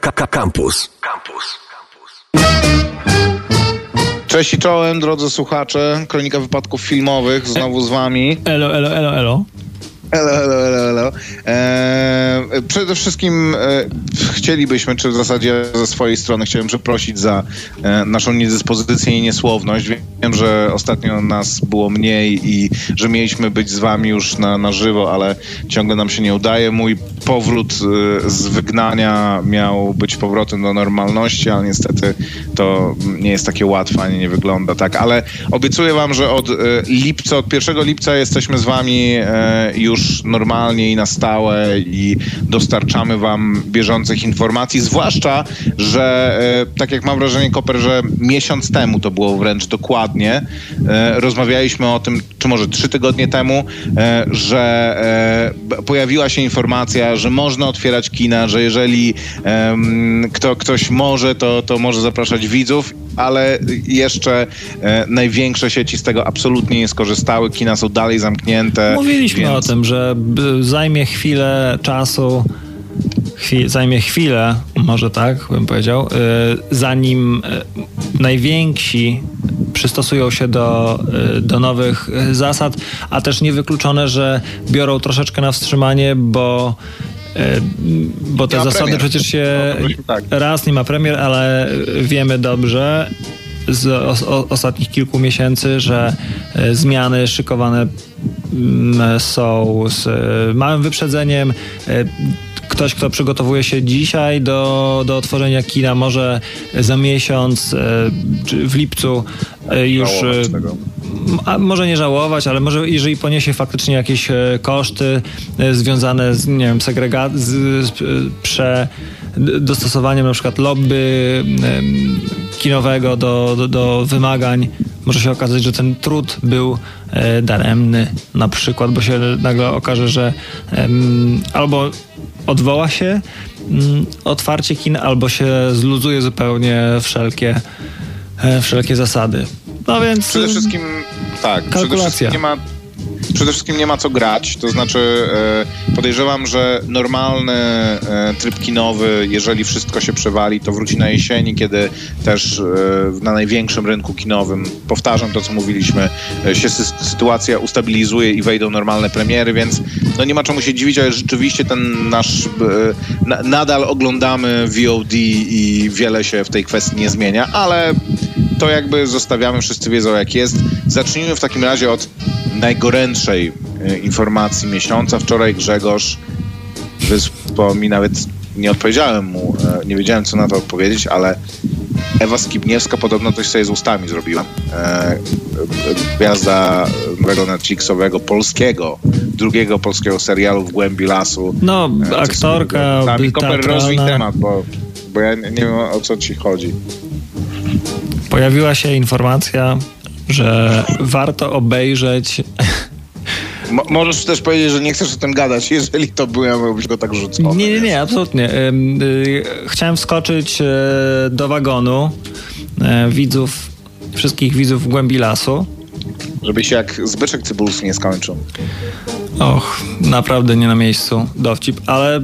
Campus. Campus. Cześć i czołem, drodzy słuchacze. Kronika wypadków filmowych, znowu z wami. Elo, elo, elo, elo. Elo, elo, elo, elo. Eee, przede wszystkim e, chcielibyśmy, czy w zasadzie ze swojej strony chciałem przeprosić za e, naszą niedyspozycję i niesłowność. Wiem, że ostatnio nas było mniej i że mieliśmy być z wami już na, na żywo, ale ciągle nam się nie udaje. Mój powrót e, z wygnania miał być powrotem do normalności, ale niestety to nie jest takie łatwe, ani nie wygląda tak. Ale obiecuję wam, że od e, lipca, od 1 lipca jesteśmy z wami e, już normalnie i na stałe i dostarczamy wam bieżących informacji, zwłaszcza, że e, tak jak mam wrażenie, Koper, że miesiąc temu to było wręcz dokładnie, e, rozmawialiśmy o tym, czy może trzy tygodnie temu, e, że pojawiła się informacja, że można otwierać kina, że jeżeli kto, ktoś może, to, to może zapraszać widzów, ale jeszcze e, największe sieci z tego absolutnie nie skorzystały, kina są dalej zamknięte. Mówiliśmy więc... o tym, że zajmie chwilę czasu, chwi- zajmie chwilę, może tak bym powiedział, y, zanim y, najwięksi przystosują się do, y, do nowych zasad, a też niewykluczone, że biorą troszeczkę na wstrzymanie, bo bo te zasady premier. przecież się No, tak. raz nie ma premier, ale wiemy dobrze z o, ostatnich kilku miesięcy, że e, zmiany szykowane mm, są z e, małym wyprzedzeniem. E, Ktoś, kto przygotowuje się dzisiaj do, do otworzenia kina, może za miesiąc, e, czy w lipcu e, już Może nie żałować, ale może jeżeli poniesie faktycznie jakieś e, koszty e, związane z, nie wiem, segregat, z, z e, prze dostosowaniem na przykład lobby kinowego do, do, do wymagań, może się okazać, że ten trud był daremny na przykład, bo się nagle okaże, że albo odwoła się mm, otwarcie kin, albo się zluzuje zupełnie wszelkie, wszelkie zasady. No więc Przede wszystkim tak, przede Kalkulacja. wszystkim nie ma przede wszystkim nie ma co grać, to znaczy e, podejrzewam, że normalny e, tryb kinowy, jeżeli wszystko się przewali, to wróci na jesieni, kiedy też e, na największym rynku kinowym, powtarzam to, co mówiliśmy, e, się sy- sytuacja ustabilizuje i wejdą normalne premiery, więc no nie ma czemu się dziwić, ale rzeczywiście ten nasz, e, na, nadal oglądamy VOD i wiele się w tej kwestii nie zmienia, ale to jakby zostawiamy, wszyscy wiedzą jak jest. Zacznijmy w takim razie od najgorętszej e, informacji miesiąca. Wczoraj Grzegorz wysłał mi nawet, nie odpowiedziałem mu, e, nie wiedziałem co na to odpowiedzieć, ale Ewa Skibniewska podobno coś sobie z ustami zrobiła. E, gwiazda nowego Netflixowego, polskiego, drugiego polskiego serialu w głębi lasu. No, aktorka, Koper rozwij teatralna. temat, bo, bo ja nie wiem o co ci chodzi. Pojawiła się informacja, że warto obejrzeć. Mo- możesz też powiedzieć, że nie chcesz o tym gadać, jeżeli to byłem, byłbyś go tak rzucony. Nie, nie, nie, absolutnie. Y, Chciałem wskoczyć e, do wagonu e, widzów, wszystkich widzów w głębi lasu. Żeby się jak Zbyszek Cybulski nie skończył. Och, naprawdę nie na miejscu dowcip, ale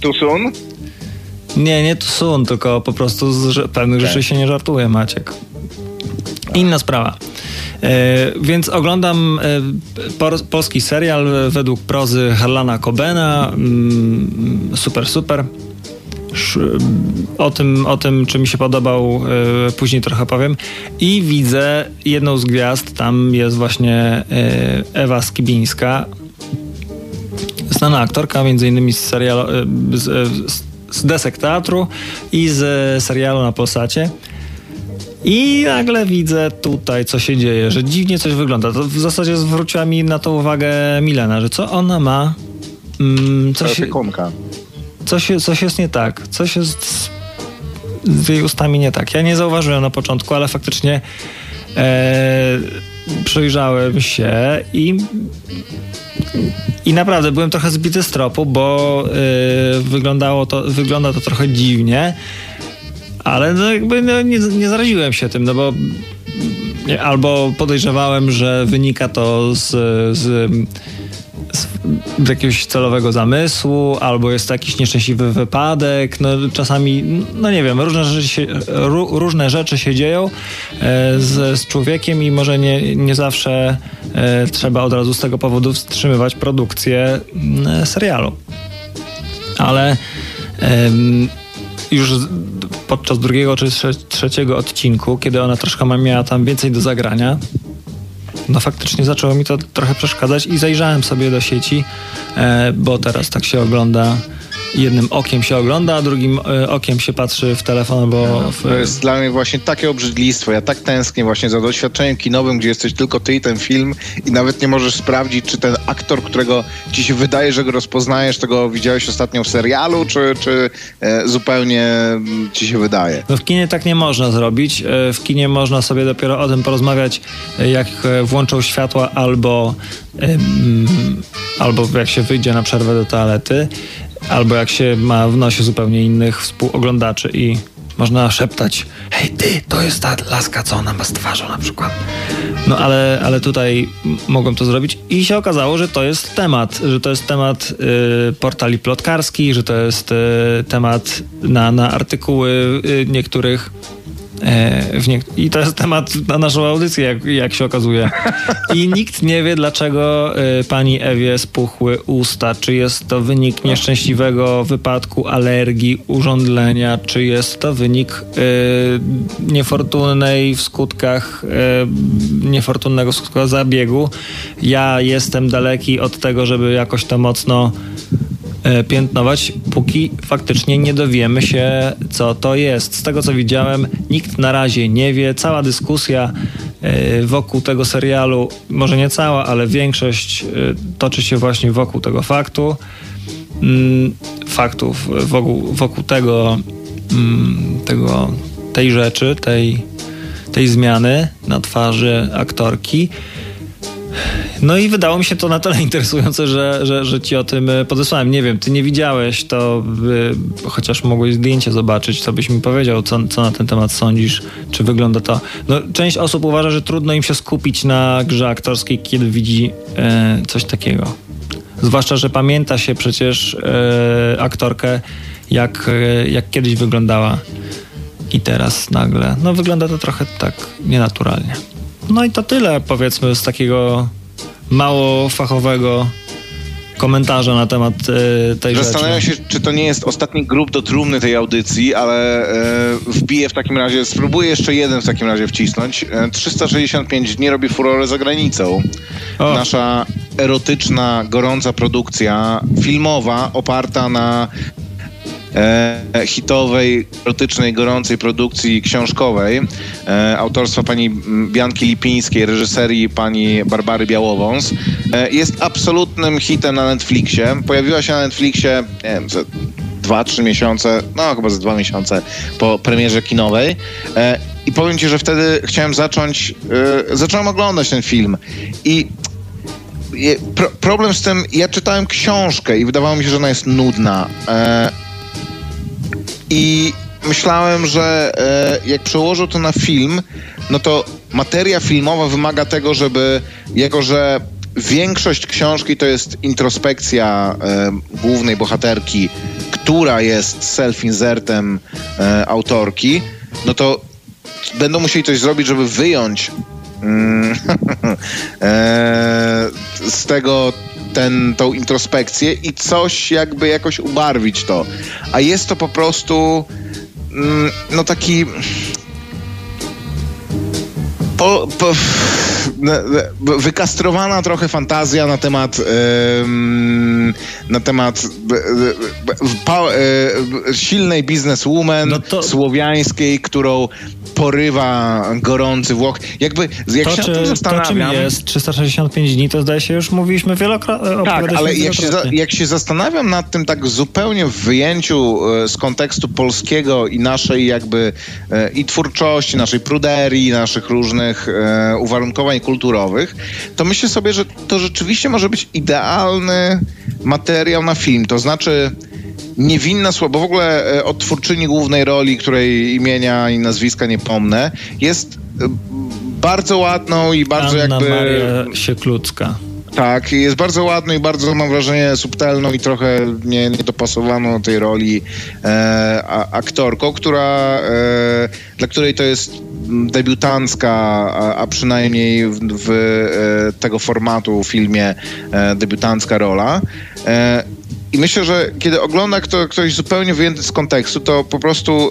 tu soon? Nie, nie tu sun, tylko po prostu z pewnych rzeczy się nie żartuje, Maciek. Inna sprawa. E, więc oglądam e, por, polski serial według prozy Harlana Cobena. Mm, super, super. O tym, o tym, czy mi się podobał, e, później trochę powiem. I widzę jedną z gwiazd, tam jest właśnie e, Ewa Skibińska, znana aktorka, między innymi z serialu, e, z, e, z, z desek teatru i z serialu na Polsacie. I nagle widzę tutaj, co się dzieje, że dziwnie coś wygląda. To w zasadzie zwróciła mi na to uwagę Milena, że co ona ma, mm, coś, coś, coś jest nie tak, coś jest z, z jej ustami nie tak. Ja nie zauważyłem na początku, ale faktycznie e, przyjrzałem się i i naprawdę byłem trochę zbity z tropu, bo y, wyglądało to, wygląda to trochę dziwnie, ale no jakby no, nie, nie zaraziłem się tym, no bo albo podejrzewałem, że wynika to z, z, z jakiegoś celowego zamysłu, albo jest to jakiś nieszczęśliwy wypadek. No, czasami, no nie wiem, różne rzeczy się, różne rzeczy się dzieją e, z, z człowiekiem i może nie, nie zawsze e, trzeba od razu z tego powodu wstrzymywać produkcję mm, serialu. Ale już podczas drugiego czy trzeciego odcinku, kiedy ona troszkę miała tam więcej do zagrania, no faktycznie zaczęło mi to trochę przeszkadzać i zajrzałem sobie do sieci, e, bo teraz tak się ogląda jednym okiem się ogląda, a drugim e, okiem się patrzy w telefon, bo... W... To jest dla mnie właśnie takie obrzydlistwo. Ja tak tęsknię właśnie za doświadczeniem kinowym, gdzie jesteś tylko ty i ten film i nawet nie możesz sprawdzić, czy ten aktor, którego ci się wydaje, że go rozpoznajesz, tego widziałeś ostatnio w serialu, czy, czy e, zupełnie mm, ci się wydaje. No w kinie tak nie można zrobić. E, w kinie można sobie dopiero o tym porozmawiać, jak włączą światła albo, albo jak się wyjdzie na przerwę do toalety. Albo jak się ma w nosie zupełnie innych współoglądaczy i można szeptać hej ty, to jest ta laska, co ona ma z twarzą na przykład. No ale, ale tutaj mogłem to zrobić i się okazało, że to jest temat, że to jest temat y, portali plotkarskich, że to jest y, temat na, na artykuły y, niektórych nie... I to jest temat na naszą audycję, jak, jak się okazuje. I nikt nie wie, dlaczego e, pani Ewie spuchły usta. Czy jest to wynik nieszczęśliwego wypadku, alergii, urządlenia, czy jest to wynik e, niefortunnej w skutkach, niefortunnego skutku zabiegu. Ja jestem daleki od tego, żeby jakoś to mocno E, piętnować, póki faktycznie nie dowiemy się, co to jest. Z tego co widziałem, nikt na razie nie wie. Cała dyskusja e, wokół tego serialu, może nie cała, ale większość e, toczy się właśnie wokół tego faktu. Mm, faktów, wokół, wokół tego, mm, tego, tej rzeczy, tej, tej zmiany na twarzy aktorki. No i wydało mi się to na tyle interesujące, że, że, że ci o tym e, podesłałem. Nie wiem, ty nie widziałeś, to by, chociaż mogłeś zdjęcie zobaczyć, to byś mi powiedział, co, co na ten temat sądzisz, czy wygląda to. No, część osób uważa, że trudno im się skupić na grze aktorskiej, kiedy widzi e, coś takiego. Zwłaszcza, że pamięta się przecież e, aktorkę, jak, e, jak kiedyś wyglądała. I teraz nagle, no wygląda to trochę tak nienaturalnie. No i to tyle, powiedzmy, z takiego mało fachowego komentarza na temat e, tej Zastanawiam się, czy to nie jest ostatni grup do trumny tej audycji, ale e, wbiję w takim razie, spróbuję jeszcze jeden w takim razie wcisnąć. E, 365 dni robi furorę za granicą. O. Nasza erotyczna, gorąca produkcja filmowa oparta na e, hitowej, erotycznej, gorącej produkcji książkowej e, autorstwa pani Bianki Lipińskiej, reżyserii pani Barbary Białowąs. E, jest absolutnym hitem na Netflixie. Pojawiła się na Netflixie, nie wiem, dwa, trzy miesiące, no chyba ze dwa miesiące po premierze kinowej. E, I powiem ci, że wtedy chciałem zacząć, e, zacząłem oglądać ten film i Pro, problem z tym, ja czytałem książkę i wydawało mi się, że ona jest nudna. I myślałem, że e, jak przełożę to na film, no to materia filmowa wymaga tego, żeby, jako że większość książki to jest introspekcja e, głównej bohaterki, która jest self-insertem e, autorki, no to będą musieli coś zrobić, żeby wyjąć mm, e, z tego ten, tą introspekcję i coś jakby jakoś ubarwić to. A jest to po prostu mm, no taki po, po, wykastrowana trochę fantazja na temat na temat silnej bizneswoman no to... słowiańskiej, którą porywa gorący Włoch. Jakby, jak to, się czy, tym zastanawiam... To jest 365 dni, to zdaje się już mówiliśmy wielokrotnie. Tak, ale jak się, jak się zastanawiam nad tym tak zupełnie w wyjęciu e, z kontekstu polskiego i naszej jakby e, i twórczości, naszej pruderii, naszych różnych e, uwarunkowań kulturowych, to myślę sobie, że to rzeczywiście może być idealny materiał na film. To znaczy niewinna słowa, bo w ogóle e, od twórczyni głównej roli, której imienia i nazwiska nie pomnę, jest e, bardzo ładną i bardzo Anna jakby... Maria Sieklucka. Tak, jest bardzo ładną i bardzo, mam wrażenie, subtelną i trochę nie, niedopasowaną do tej roli e, a, aktorką, która, e, dla której to jest debiutancka, a, przynajmniej w, w e, tego formatu filmie e, debiutancka rola. E, I myślę, że kiedy ogląda kto, ktoś zupełnie wyjęty z kontekstu, to po prostu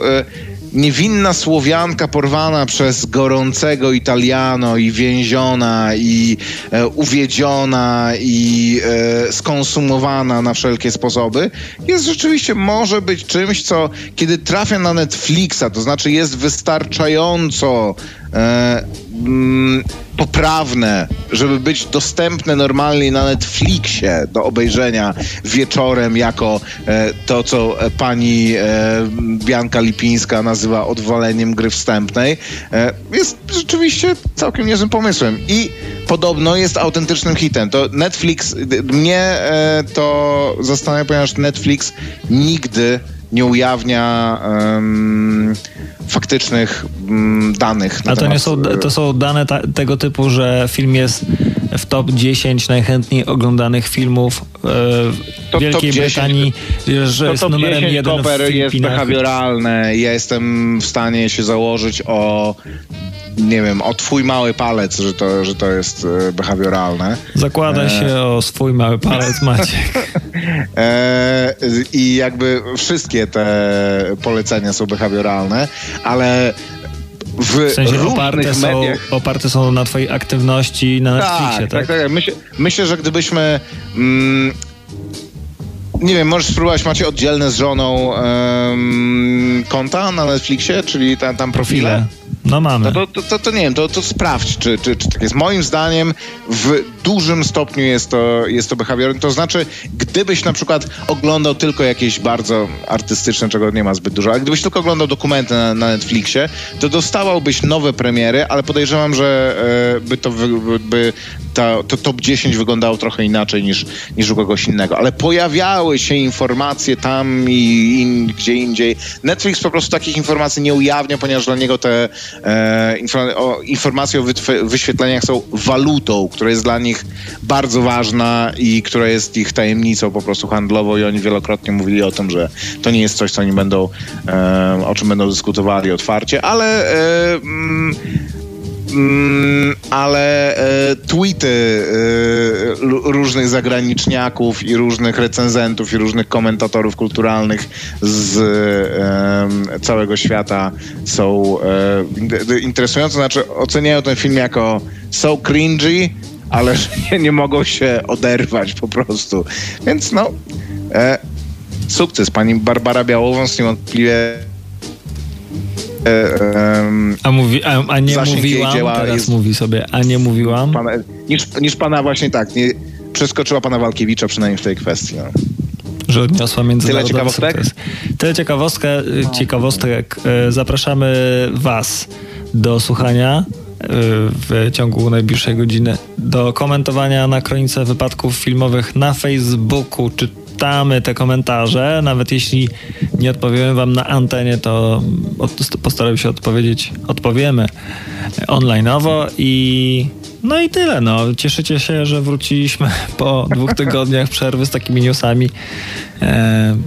niewinna Słowianka porwana przez gorącego Italiano i więziona i e, uwiedziona i e, skonsumowana na wszelkie sposoby, jest rzeczywiście, może być czymś, co kiedy trafia na Netflixa, to znaczy jest wystarczająco e, mm, poprawne, żeby być dostępne normalnie na Netflixie do obejrzenia wieczorem jako e, to, co pani e, Bianka Lipińska nazywa odwaleniem gry wstępnej, e, jest rzeczywiście całkiem niezłym pomysłem. I podobno jest autentycznym hitem. To Netflix, mnie e, to zastanawia, ponieważ Netflix nigdy nie ujawnia um, faktycznych um, danych. A to nie są, to są dane ta, tego typu, że film jest w top 10 najchętniej oglądanych filmów e, w Wielkiej Brytanii, że to jest top numerem 10 jeden w jest behawioralne. Ja jestem w stanie się założyć o nie wiem, o twój mały palec, że to, że to jest e, behawioralne. Zakłada e... się o swój mały palec, Maciek. e... I jakby wszystkie te polecenia są behawioralne, ale w, w sensie oparte są, oparte są na twojej aktywności na Netflixie, tak? Tak, tak. tak. Myślę, myślę, że gdybyśmy... Mm, nie wiem, możesz spróbować, macie oddzielne z żoną um, konta na Netflixie, czyli tam, tam profile? profile. No mamy. To, to, to, to, nie wiem, to, to sprawdź, czy, czy, czy tak jest. Moim zdaniem w dużym stopniu jest to, jest to behawior. To znaczy, gdybyś na przykład oglądał tylko jakieś bardzo artystyczne, czego nie ma zbyt dużo, ale gdybyś tylko oglądał dokumenty na, na Netflixie, to dostawałbyś nowe premiery, ale podejrzewam, że e, by to by, by ta, to top 10 wyglądało trochę inaczej niż, niż u kogoś innego. Ale pojawiały się informacje tam i in, gdzie indziej. Netflix po prostu takich informacji nie ujawnia, ponieważ dla niego te informacje o wyświetleniach są walutą, która jest dla nich bardzo ważna i która jest ich tajemnicą po prostu handlową i oni wielokrotnie mówili o tym, że to nie jest coś, co oni będą, e, o czym będą dyskutowali otwarcie, ale e, mm, ale e, tweety e, różnych zagraniczniaków i różnych recenzentów i różnych komentatorów kulturalnych z e, całego świata są e, interesujące. Znaczy oceniają ten film jako so cringy, ale nie, nie mogą się oderwać po prostu. Więc no, e, sukces. Pani Barbara Białowąs niewątpliwie a, mówi, a, a nie mówiłam, teraz jest, mówi sobie, a nie mówiłam. Pana, niż, niż pana właśnie tak, nie, przeskoczyła pana Walkiewicza przynajmniej w tej kwestii. No. Że odniosła międzynarodowy Tyle ciekawostek? Sukces. Tyle ciekawostek, ciekawostek. E, zapraszamy was do słuchania e, w ciągu najbliższej godziny do komentowania na kronice wypadków filmowych na Facebooku czy czytamy te komentarze. Nawet jeśli nie odpowiemy Wam na antenie, to postaram się odpowiedzieć, odpowiemy onlineowo i no i tyle. No. Cieszycie się, że wróciliśmy po dwóch tygodniach przerwy z takimi newsami. E,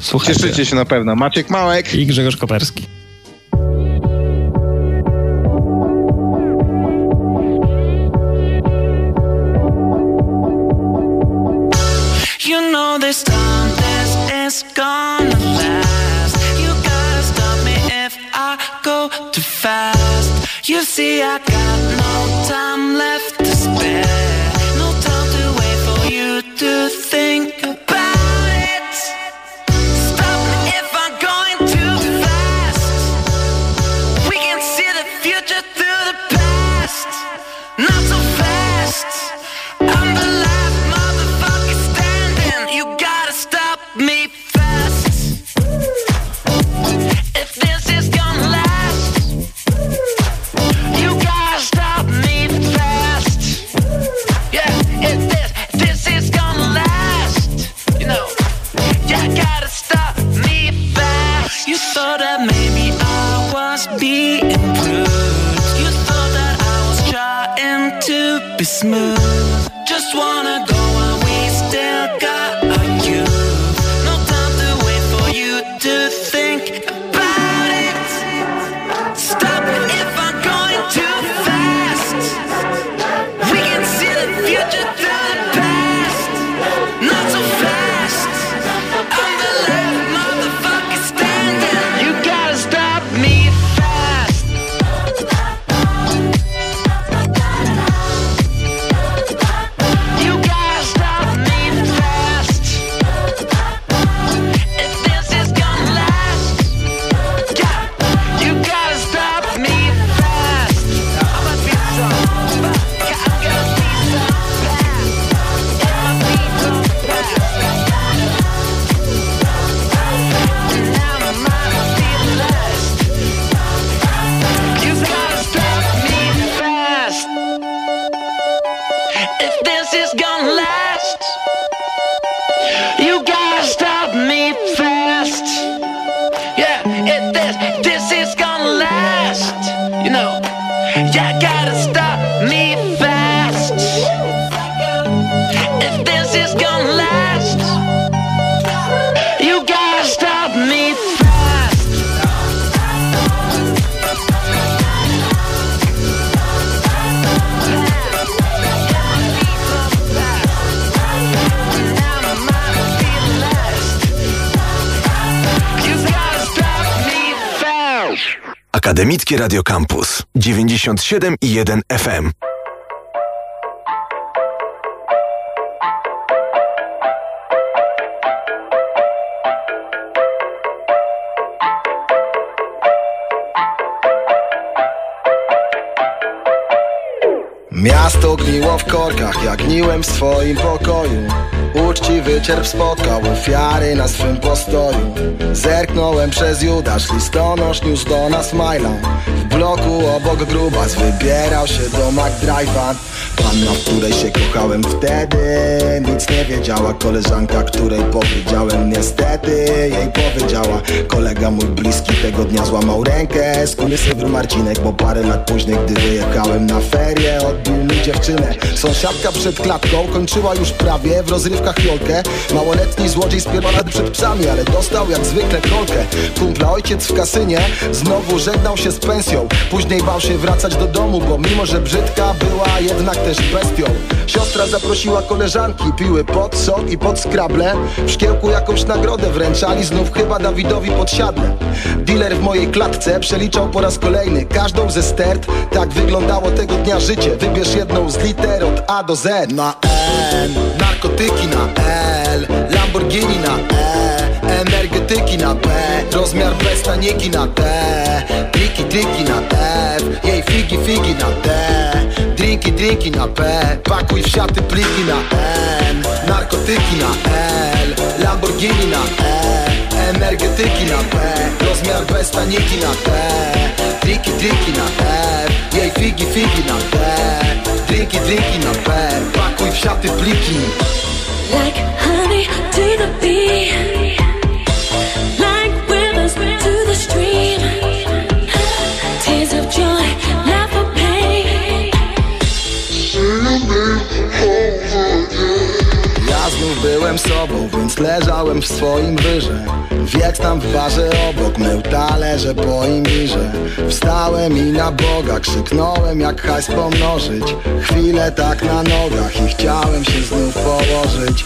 słuchajcie. Cieszycie się na pewno. Maciek Małek i Grzegorz Koperski. acá. if this is gonna last. Akademickie Radio Campus 97 i 1 FM. Miasto gniło w korkach, jak gniłem w swoim pokoju Uczciwy cierp spotkał ofiary na swym postoju. Zerknąłem przez Judasz, listonosz niósł do nas maila W bloku obok grubas wybierał się do McDrive'a Panna, w której się kochałem wtedy Nic nie wiedziała. Koleżanka, której powiedziałem niestety Jej powiedziała. Kolega mój bliski tego dnia złamał rękę. Skurysy Marcinek, bo parę lat później gdy wyjechałem na ferie Odbił mi dziewczynę. Sąsiadka przed klatką kończyła już prawie w rozrywkach jolkę. Małoletni złodziej spierdolał przed psami, ale dostał jak zwykle kolkę. Kumpla ojciec w kasynie znowu żegnał się z pensją. Później bał się wracać do domu, bo mimo że brzydka była jednak też bestią. Siostra zaprosiła koleżanki, piły pod sok i pod skrable. W szkiełku jakąś nagrodę wręczali, znów chyba Dawidowi podsiadle. Dealer w mojej klatce przeliczał po raz kolejny każdą ze stert. Tak wyglądało tego dnia życie, wybierz jedną z liter od A do Z. Na N, narkotyki na L, Lamborghini na E Energetyki na P, rozmiar bez taniki na T. Triki, triki na F, jej figi, figi na D Drinki, drinki na P, pakuj w siaty pliki na N. Narkotyki na L, Lamborghini na E. Energetyki na P, rozmiar bez taniki na T. Triki, triki na F, jej figi, figi na D Drinki, drinki na P, pakuj w siaty pliki. Like honey to the bee byłem sobą, więc leżałem w swoim wyże Wiec tam w barze obok, mył talerze po imirze Wstałem i na Boga krzyknąłem jak hajs pomnożyć. Chwilę tak na nogach i chciałem się znów położyć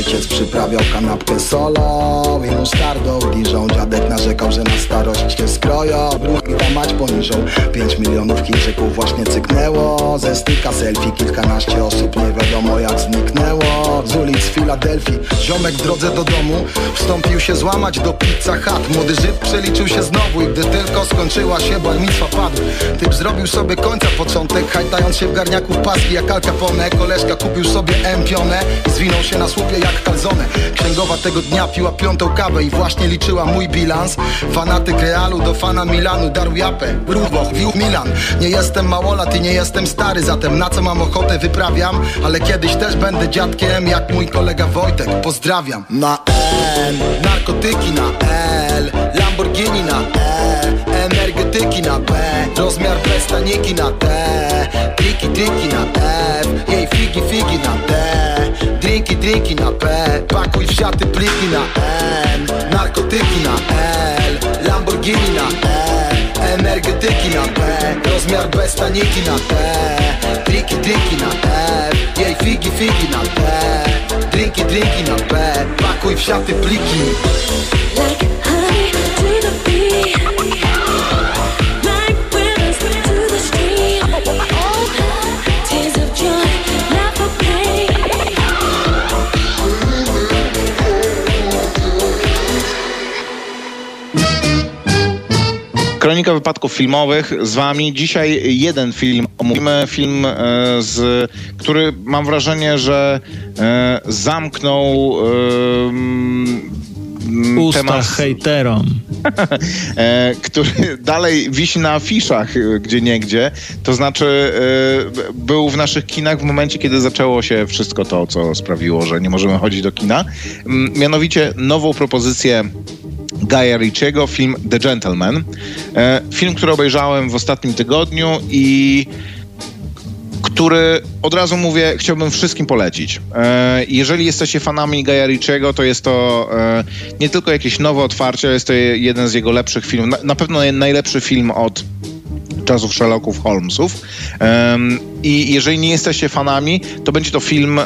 Ojciec przyprawiał kanapkę solo i mustardą Diżą dziadek narzekał, że na starość się skroją. Bruch i ta mać poniżą. Pięć milionów Chińczyków właśnie cyknęło. Ze styka selfie kilkanaście osób nie wiadomo jak zniknęło. Z ulic Filadelfii Ziomek w drodze do domu. Wstąpił się złamać do pizza hut Młody Żyd przeliczył się znowu I gdy tylko skończyła się bar mitzwa padł. Typ zrobił sobie końca początek Hajtając się w garniaku w paski jak Al Capone. Koleżka kupił sobie empionę zwinął się na słupie jak kalzone Księgowa tego dnia piła piątą kawę I właśnie liczyła mój bilans. Fanatyk Realu do fana Milanu Darł japę, równo, wił Milan. Nie jestem małolat i nie jestem stary Zatem na co mam ochotę wyprawiam? Ale kiedyś też będę dziadkiem Jak mój kolega Wojtek, pozdrawiam. Na N, narkotyki na L. Lamborghini na E. Energetyki na B. Rozmiar bez taniki na T. Triki, triki na F. Jej figi, figi na D drinki na P. Pakuj w siaty pliki na N Narkotyki na L. Lamborghini na E. Energetyki na P. Rozmiar bez taniki na T Triki, drinki na F. Jej figi, figi na T Drinki, drinki na P. Pakuj w siaty pliki Kronika wypadków filmowych z wami. Dzisiaj jeden film omówimy. Film, e, z, który mam wrażenie, że e, zamknął e, Usta temat, hejterom. który dalej wisi na afiszach gdzie niegdzie. To znaczy był w naszych kinach w momencie, kiedy zaczęło się wszystko to, co sprawiło, że nie możemy chodzić do kina. Mianowicie nową propozycję Guya Ritchiego, film The Gentleman. E, film, który obejrzałem w ostatnim tygodniu i który od razu mówię, chciałbym wszystkim polecić. E, jeżeli jesteście fanami Guya Ritchiego, to jest to e, nie tylko jakieś nowe otwarcie, jest to jeden z jego lepszych filmów, na pewno najlepszy film od czasów Sherlocków Holmesów. I jeżeli nie jesteście fanami, to będzie to film,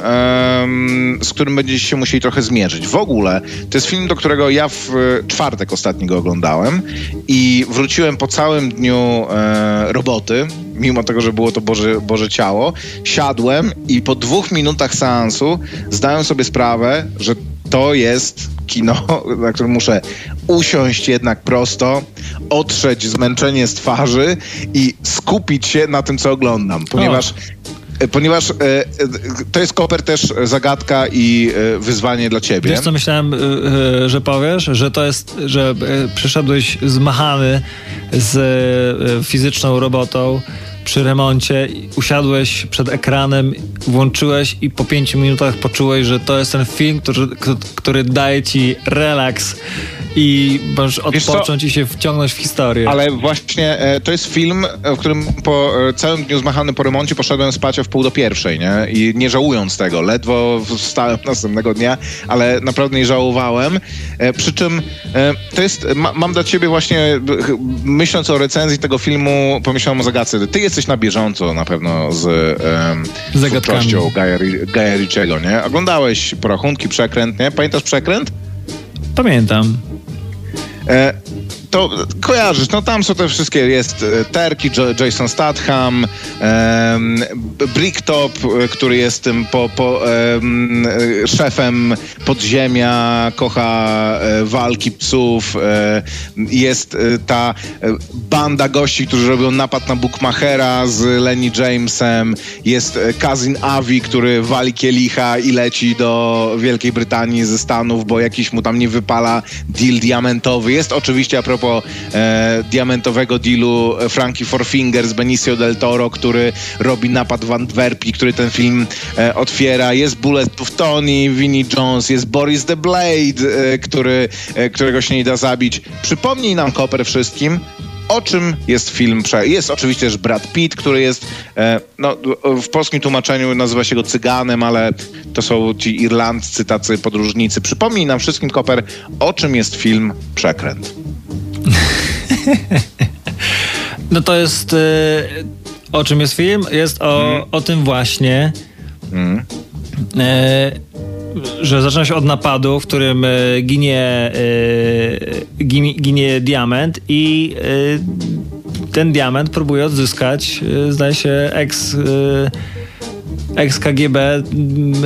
z którym będziecie się musieli trochę zmierzyć. W ogóle to jest film, do którego ja w e, czwartek ostatni go oglądałem i wróciłem po całym dniu e, roboty, mimo tego, że było to Boże, Boże Ciało. Siadłem i po dwóch minutach seansu zdałem sobie sprawę, że to jest kino, na którym muszę usiąść jednak prosto, otrzeć zmęczenie z twarzy i skupić się na tym, co oglądam, ponieważ e, Ponieważ e, e, to jest koper też zagadka i e, wyzwanie dla ciebie. Wiesz co myślałem, że powiesz? Że to jest, że przyszedłeś zmachany z fizyczną robotą przy remoncie, usiadłeś przed ekranem, włączyłeś i po pięciu minutach poczułeś, że to jest ten film, który, który daje ci relaks i możesz odpocząć i się wciągnąć w historię. Ale właśnie e, to jest film, e, w którym po e, całym dniu zmachany po remoncie poszedłem spać o wpół do pierwszej, nie? I nie żałując tego. Ledwo wstałem następnego dnia, ale naprawdę nie żałowałem. E, przy czym e, to jest, ma, mam dla ciebie właśnie, ch- myśląc o recenzji tego filmu, pomyślałem o zagadce. Ty jesteś na bieżąco na pewno z e, twórczością Guya Ri- Guya Ritchiego, nie? Oglądałeś porachunki, przekręt, nie? Pamiętasz przekręt? Pamiętam. E, to kojarzysz, no tam są te wszystkie, jest e, Terki, Jason Statham, B- Bricktop, e, który jest tym po, po, e, szefem podziemia, kocha walki psów, jest ta banda gości, którzy robią napad na Bookmachera z Lenny Jamesem, jest Cousin Avi, który wali kielicha i leci do Wielkiej Brytanii ze Stanów, bo jakiś mu tam nie wypala deal diamentowy. Jest oczywiście a propos e, diamentowego dealu e, Frankie Four Fingers, Benicio del Toro, który robi napad w Antwerpii, który ten film e, otwiera. Jest Bulletproof Tony, Vinnie Jones, jest Boris the Blade, e, który, e, którego się nie da zabić. Przypomnij nam, Koper, wszystkim, o czym jest film? Jest oczywiście też Brad Pitt, który jest, e, no, w polskim tłumaczeniu nazywa się go Cyganem, ale to są ci irlandzcy, tacy podróżnicy. Przypomnij nam wszystkim, Koper, o czym jest film Przekręt. No to jest. y, o czym jest film? Jest o, o tym właśnie. Mm. y, że zaczyna się od napadu, w którym y, ginie, ginie, ginie diament i ten diament próbuje odzyskać, zdaje się, ex, y, ex KGB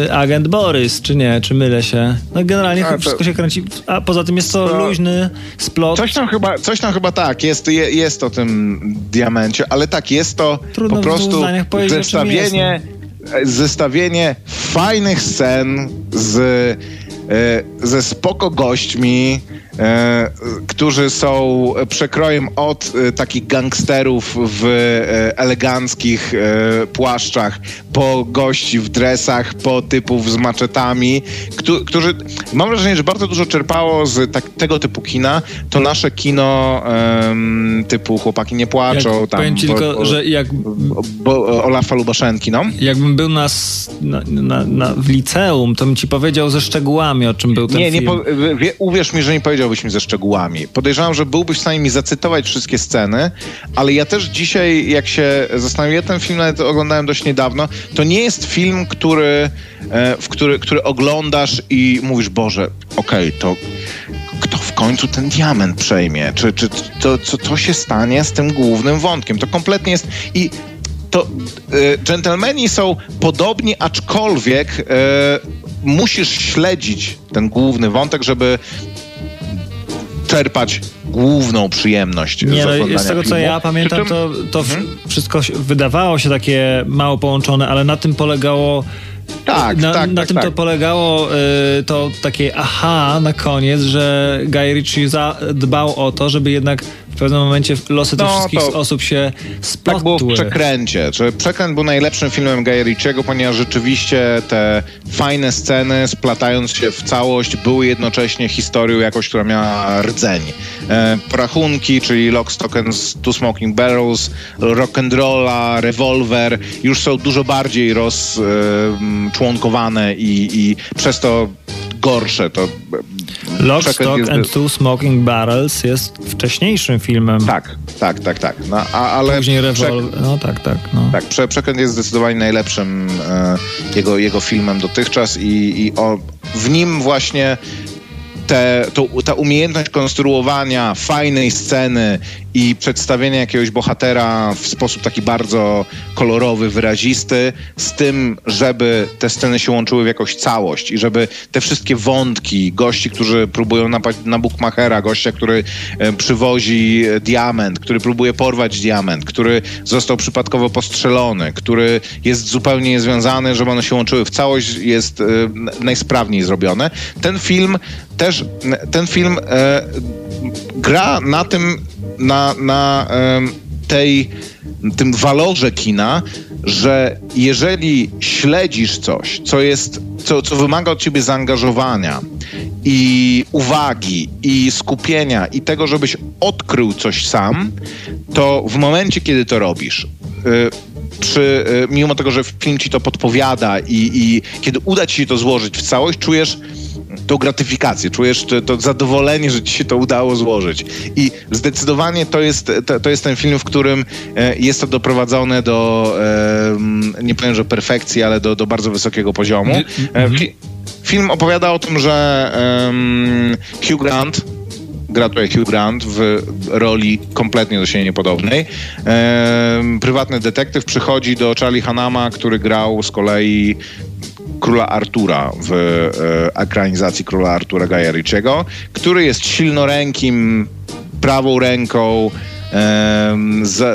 y, agent Borys, czy nie, czy mylę się. No generalnie A, to- wszystko się kręci, a poza tym jest to To- luźny splot. Coś tam chyba, coś tam chyba tak, jest, je, jest o tym diamencie, ale tak, jest to Trudno po prostu zdaniach powiedzieć, o czym zestawienie, zestawienie fajnych scen z e, ze spoko gośćmi, którzy są przekrojem od e, takich gangsterów w e, eleganckich e, płaszczach, po gości w dresach, po typów z maczetami, któ- którzy, mam wrażenie, że bardzo dużo czerpało z tak, tego typu kina, to nasze kino typu Chłopaki nie płaczą, Jak, tam, powiem ci bo- tylko, bo- że jak, bo, bo Olafa Lubaszenki, no. jakbym był na, na, na, na, w liceum, to bym ci powiedział ze szczegółami, o czym był ten Nie, nie film. po, wie, uwierz mi, że nie powiedziałbyś mi ze szczegółami. Podejrzewam, że byłbyś w stanie mi zacytować wszystkie sceny, ale ja też dzisiaj, jak się zastanawiam, ten film nawet oglądałem dość niedawno, to nie jest film, który, e, w który, który oglądasz i mówisz, Boże, okej, to kto w końcu ten diament przejmie? Czy, czy to, co, co się stanie z tym głównym wątkiem? To kompletnie jest... I to e, dżentelmeni są podobni, aczkolwiek e, musisz śledzić ten główny wątek, żeby czerpać główną przyjemność Nie, z no, oglądania z tego co filmu. ja pamiętam, to, to Mhm. wszystko wydawało się takie mało połączone, ale na tym polegało. Tak, na, tak, na tak, tym tak. to polegało y, to takie aha na koniec, że Guy Ritchie zadbał o to, żeby jednak w pewnym momencie losy tych No, wszystkich to- osób się Tak było w splotły. Przekręcie. Czy Przekręt był najlepszym filmem Guy Ritchiego, ponieważ rzeczywiście te fajne sceny, splatając się w całość, były jednocześnie historią jakąś, która miała rdzeń. E, Porachunki, czyli Lock, Stock and Two Smoking Barrels, Rock'n'Rolla, Revolver już są dużo bardziej rozczłonkowane i, i przez to gorsze. To Lock, Stock jest- and Two Smoking Barrels jest wcześniejszym filmem. Tak, tak, tak, tak. No, a, ale Później Przek- Revolver. No tak, tak. No. Tak, Prze Przekręt jest zdecydowanie najlepszym e, jego, jego filmem dotychczas i, i o, w nim właśnie te, to, ta umiejętność konstruowania fajnej sceny i przedstawienia jakiegoś bohatera w sposób taki bardzo kolorowy, wyrazisty, z tym, żeby te sceny się łączyły w jakąś całość i żeby te wszystkie wątki, gości, którzy próbują napaść na Bookmachera, gościa, który e, przywozi e, diament, który próbuje porwać diament, który został przypadkowo postrzelony, który jest zupełnie niezwiązany, żeby one się łączyły w całość, jest e, najsprawniej zrobione. Ten film też, n- ten film e, gra na tym, na, na em, tej, tym walorze kina, że jeżeli śledzisz coś, co jest, co, co wymaga od ciebie zaangażowania i uwagi, i skupienia, i tego, żebyś odkrył coś sam, to w momencie, kiedy to robisz, y, przy, y, mimo tego, że film ci to podpowiada i, i kiedy uda ci się to złożyć w całość, czujesz tą gratyfikację, czujesz to, zadowolenie, że ci się to udało złożyć. I zdecydowanie to jest, to, to jest ten film, w którym e, jest to doprowadzone do, e, nie powiem, że perfekcji, ale do, do bardzo wysokiego poziomu. E, fi, film opowiada o tym, że Hugh Grant, gra tutaj Hugh Grant w roli kompletnie do siebie niepodobnej. Em, prywatny detektyw przychodzi do Charlie Hanama, który grał z kolei Króla Artura w e, ekranizacji Króla Artura Gaja Ritchiego, który jest silnorękim, prawą ręką za,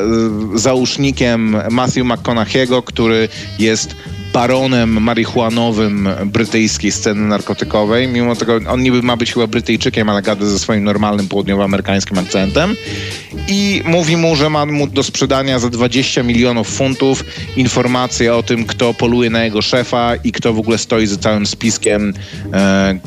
załóżnikiem Matthew McConaughey'ego, który jest baronem marihuanowym brytyjskiej sceny narkotykowej. Mimo tego on niby ma być chyba Brytyjczykiem, ale gada ze swoim normalnym południowoamerykańskim akcentem. I mówi mu, że ma mu do sprzedania za 20 milionów funtów informacje o tym, kto poluje na jego szefa i kto w ogóle stoi za całym spiskiem e, e,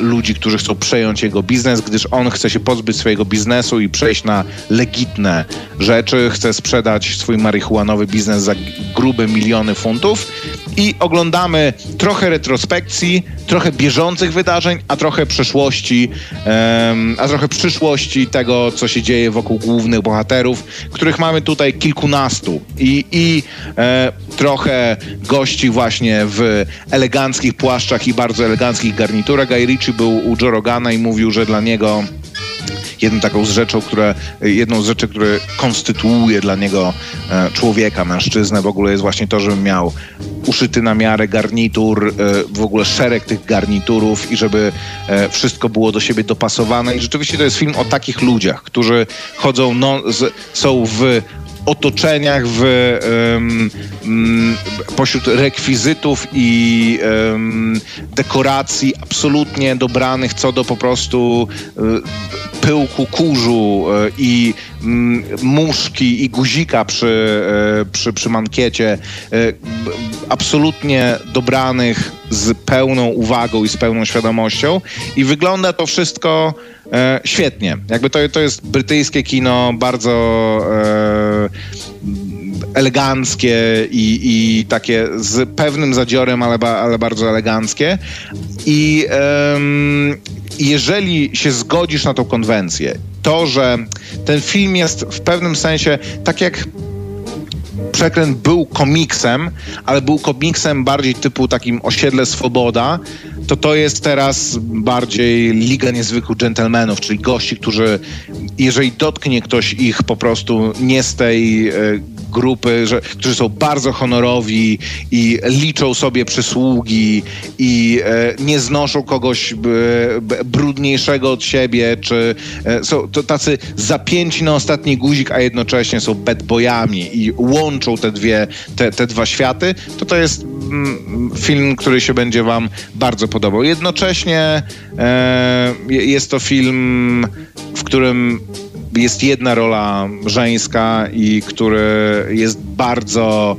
ludzi, którzy chcą przejąć jego biznes, gdyż on chce się pozbyć swojego biznesu i przejść na legitne rzeczy. Chce sprzedać swój marihuanowy biznes za grube miliony funtów. I oglądamy trochę retrospekcji, trochę bieżących wydarzeń, a trochę przeszłości, em, a trochę przyszłości tego, co się dzieje wokół głównych bohaterów, których mamy tutaj kilkunastu. I, i e, trochę gości właśnie w eleganckich płaszczach i bardzo eleganckich garniturach. Guy Ritchie był u Joe Rogana i mówił, że dla niego jedną taką z rzeczą, które, jedną z rzeczy, które konstytuuje dla niego e, człowieka, mężczyznę w ogóle jest właśnie to, żeby miał uszyty na miarę garnitur, e, w ogóle szereg tych garniturów i żeby e, wszystko było do siebie dopasowane. I rzeczywiście to jest film o takich ludziach, którzy chodzą, no, z, są w otoczeniach, w, mm, pośród rekwizytów i em, dekoracji absolutnie dobranych co do po prostu e, pyłku kurzu e, i muszki i guzika przy, e, przy, przy mankiecie, e, absolutnie dobranych z pełną uwagą i z pełną świadomością i wygląda to wszystko e, świetnie. Jakby to, to jest brytyjskie kino, bardzo eleganckie i, i takie z pewnym zadziorem, ale, ba, ale bardzo eleganckie. I em, jeżeli się zgodzisz na tą konwencję, to, że ten film jest w pewnym sensie tak jak Przekręt był komiksem, ale był komiksem bardziej typu takim osiedle Swoboda, to to jest teraz bardziej Liga Niezwykłych Dżentelmenów, czyli gości, którzy jeżeli dotknie ktoś ich po prostu nie z tej e, grupy, że, którzy są bardzo honorowi i liczą sobie przysługi i e, nie znoszą kogoś b, brudniejszego od siebie, czy e, są to tacy zapięci na ostatni guzik, a jednocześnie są bad boyami i łączą te dwie, te, te dwa światy, to to jest mm, film, który się będzie wam bardzo podobał. Jednocześnie e, je- jest to film, w którym jest jedna rola żeńska i który jest bardzo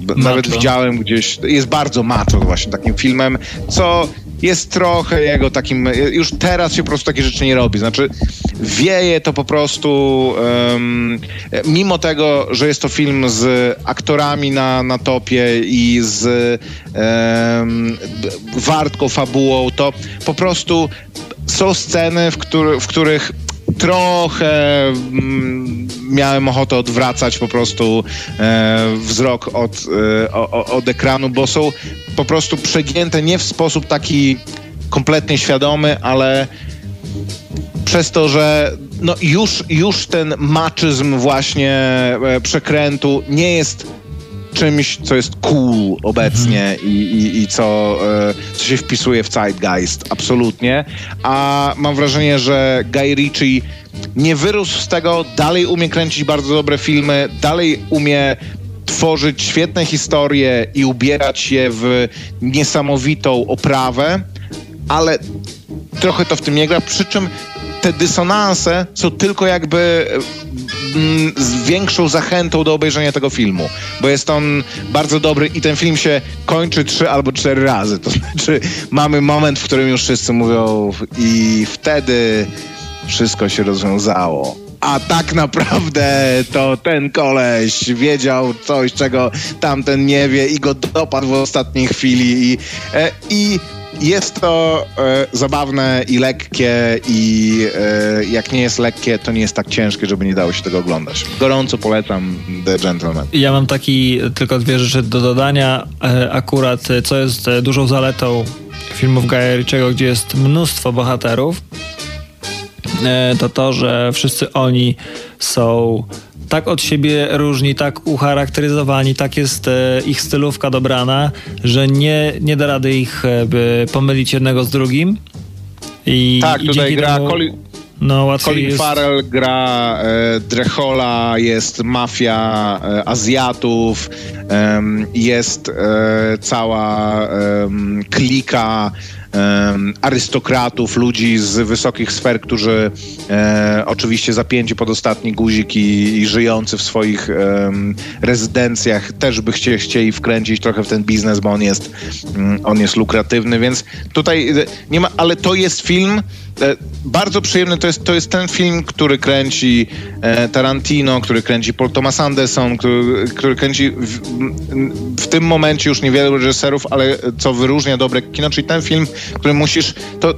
b- nawet widziałem gdzieś, jest bardzo macho właśnie takim filmem, co jest trochę jego takim, już teraz się po prostu takie rzeczy nie robi, znaczy wieje to po prostu em, mimo tego, że jest to film z aktorami na, na topie i z b- wartką fabułą, to po prostu są sceny, w, który, w których trochę mm, miałem ochotę odwracać po prostu e, wzrok od, e, od ekranu, bo są po prostu przegięte nie w sposób taki kompletnie świadomy, ale przez to, że no już, już ten maczyzm właśnie e, przekrętu nie jest czymś, co jest cool obecnie i, i, i co, e, co się wpisuje w zeitgeist, absolutnie. A mam wrażenie, że Guy Ritchie nie wyrósł z tego, dalej umie kręcić bardzo dobre filmy, dalej umie tworzyć świetne historie i ubierać je w niesamowitą oprawę, ale trochę to w tym nie gra, przy czym te dysonanse są tylko jakby z większą zachętą do obejrzenia tego filmu, bo jest on bardzo dobry i ten film się kończy trzy albo cztery razy. To znaczy mamy moment, w którym już wszyscy mówią i wtedy wszystko się rozwiązało. A tak naprawdę to ten koleś wiedział coś, czego tamten nie wie i go dopadł w ostatniej chwili i, e, i jest to e, zabawne i lekkie i e, jak nie jest lekkie, to nie jest tak ciężkie, żeby nie dało się tego oglądać. Gorąco polecam The Gentleman. Ja mam taki tylko dwie rzeczy do dodania. E, Akurat, e, co jest e, dużą zaletą filmów Gaja gdzie jest mnóstwo bohaterów, e, to to, że wszyscy oni są tak od siebie różni, tak ucharakteryzowani, tak jest e, ich stylówka dobrana, że nie, nie da rady ich e, by pomylić jednego z drugim. I, Tak, i tutaj gra temu, Colin, no, Colin jest, Farrell, gra e, Drechola, jest mafia e, Azjatów, em, jest e, cała klika arystokratów, ludzi z wysokich sfer, którzy e, oczywiście zapięci pod ostatni guzik i, i żyjący w swoich rezydencjach też by chcie, chcieli wkręcić trochę w ten biznes, bo on jest, mm, on jest lukratywny, więc tutaj e, nie ma, ale to jest film bardzo przyjemny, to jest, to jest ten film, który kręci e, Tarantino, który kręci Paul Thomas Anderson, który, który kręci w, w tym momencie już niewielu reżyserów, ale co wyróżnia dobre kino, czyli ten film, który musisz, to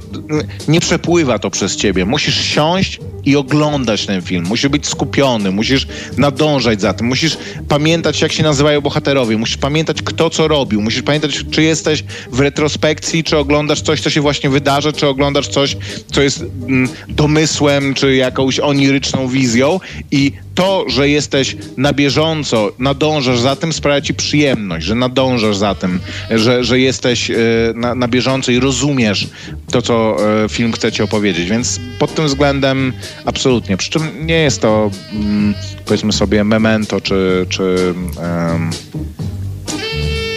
nie przepływa to przez ciebie, musisz siąść i oglądać ten film, musisz być skupiony, musisz nadążać za tym, musisz pamiętać jak się nazywają bohaterowie, musisz pamiętać kto co robił, musisz pamiętać czy jesteś w retrospekcji, czy oglądasz coś, co się właśnie wydarza, czy oglądasz coś, co jest mm, domysłem czy jakąś oniryczną wizją i to, że jesteś na bieżąco, nadążasz za tym, sprawia ci przyjemność, że nadążasz za tym, że, że jesteś e, na, na bieżąco i rozumiesz to, co e, film chce ci opowiedzieć. Więc pod tym względem absolutnie. Przy czym nie jest to, mm, powiedzmy sobie, memento czy, czy em,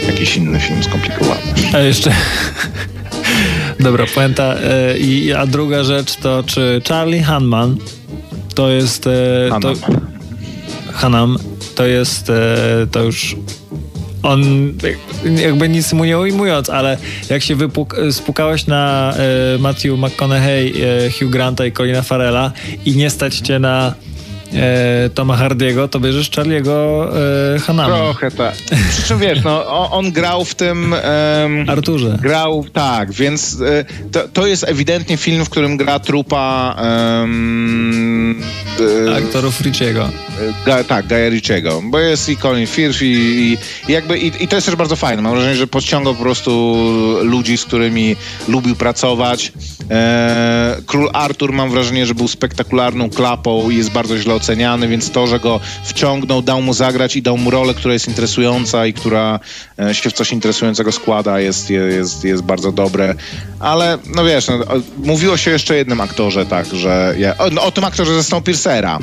jakiś inny film skomplikowany. A jeszcze. Dobra, puenta. E, i, a druga rzecz to, czy Charlie Hanman to jest. E, to, Hanam. Hanam to jest. E, to już. On jakby nic mu nie ujmując, ale jak się wypuk- spukałeś na e, Matthew McConaughey, e, Hugh Granta i Colina Farrella i nie stać cię na e, Toma Hardiego, to bierzesz Charlie'ego e, Hanama. Trochę tak. Przy czym wiesz, no, on, on grał w tym. Arturze. Grał, tak, więc e, to, to jest ewidentnie film, w którym gra trupa. e, Aktorów Richiego. Ga, tak, Gaja Ritchiego, bo jest i Colin Firth i, i, i jakby i, i to jest też bardzo fajne. Mam wrażenie, że podciągał po prostu ludzi, z którymi lubił pracować. E, Król Artur mam wrażenie, że był spektakularną klapą i jest bardzo źle oceniany, więc to, że go wciągnął, dał mu zagrać i dał mu rolę, która jest interesująca i która e, się w coś interesującego składa, jest, jest, jest bardzo dobre. Ale no wiesz, no, mówiło się jeszcze jednym aktorze, tak, że ja, o, no, o tym aktorze ze Snowpiercera.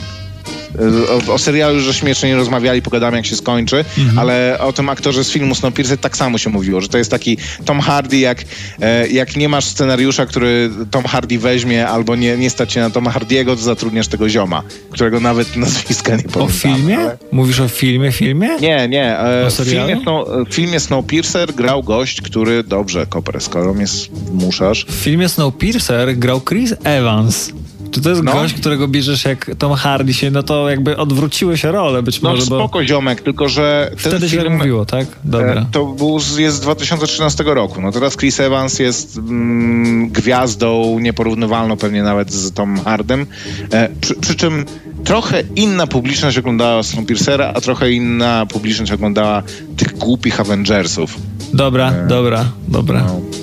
O, o serialu już śmiesznie nie rozmawiali, pogadamy jak się skończy, ale o tym aktorze z filmu Snowpiercer tak samo się mówiło, że to jest taki Tom Hardy, jak, e, jak nie masz scenariusza, który Tom Hardy weźmie, albo nie, nie stać się na Toma Hardiego, to zatrudniasz tego zioma, którego nawet nazwiska nie O pamiętam. filmie? ale- Mówisz o filmie, filmie? Nie, nie. E, O w, filmie Snow, w filmie Snowpiercer grał gość, który... Dobrze, Koper, skoro mnie zmuszasz... W filmie Snowpiercer grał Chris Evans. Czy to jest No. gość, którego bierzesz jak Tom Hardy się, no to jakby odwróciły się role być No może, bo spoko ziomek, tylko że wtedy się tak mówiło, tak? Dobra. E, To był jest z 2013 roku. No teraz Chris Evans jest mm, gwiazdą nieporównywalną pewnie nawet z Tom Hardem. E, przy, przy czym trochę inna publiczność oglądała Snowpiercera, a trochę inna publiczność oglądała tych głupich Avengersów. Dobra, dobra, dobra. No.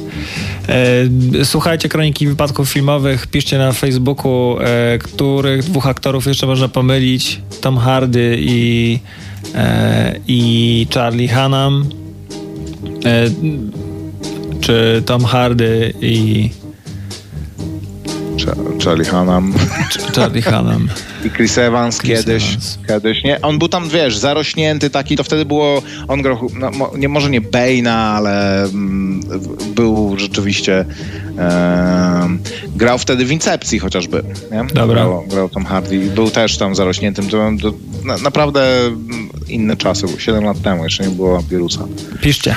E, słuchajcie Kroniki Wypadków Filmowych, piszcie na Facebooku, e, których dwóch aktorów jeszcze można pomylić. Tom Hardy i, e, i Charlie Hunnam. Czy Tom Hardy i Charlie Hunnam Ch- Charlie Hunnam. i Chris Evans Chris kiedyś, Evans. kiedyś, nie? On był tam, wiesz, zarośnięty taki, to wtedy było, on grał, no, nie, może nie Bane'a, ale mm, był rzeczywiście, em, grał wtedy w Incepcji chociażby, nie? Dobra. Grał, grał Tom Hardy był też tam zarośniętym, to, to na, naprawdę mm, inne czasy, 7 lat temu, jeszcze nie było wirusa. Piszcie.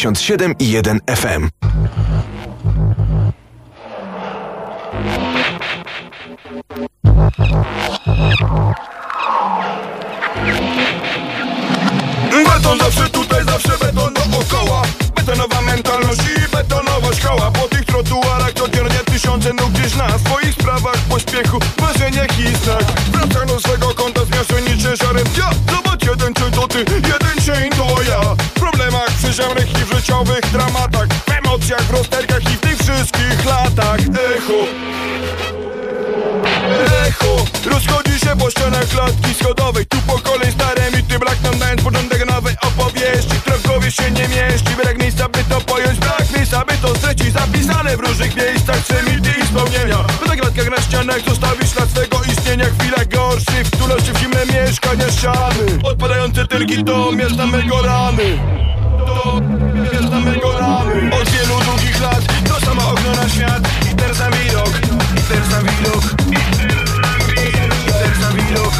97 i 1 FM. Beton zawsze tutaj, zawsze beton dookoła Betonowa mentalność i betonowa szkoła Po tych trotuarach codziennie tysiące nóg gdzieś na swoich sprawach Pośpiechu, marzeniach i snach. Wracam do swego konta zmieszczeni ciężarem dnia Zobacz jeden życiowych dramatach W emocjach, w rozterkach i w tych wszystkich latach. Echo. Echo. Rozchodzi się po ścianach klatki schodowej. Tu po kolei stare mity, brak nam dając początek nowej opowieści. Która w głowie się nie mieści, brak miejsca by to pojąć. Brak miejsca by to stracić, zapisane w różnych miejscach Trzy mity i wspomnienia. By na klatkach na ścianach zostawić ślad swego istnienia. Chwila gorszy, w którości w zimne mieszkania ściany Odpadające tylki to miasta mego rany To mego rany Od wielu długich lat to samo okno na świat. I ten sam widok, i ten sam widok. I ten sam widok,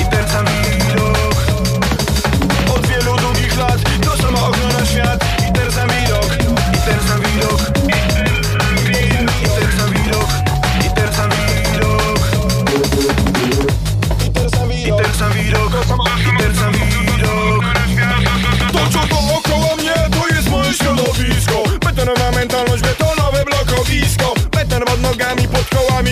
i ten sam widok. Od wielu długich lat to samo okno na świat. I ten sam widok, i ten sam widok. I ten sam widok, i ten sam widok. I ten sam widok,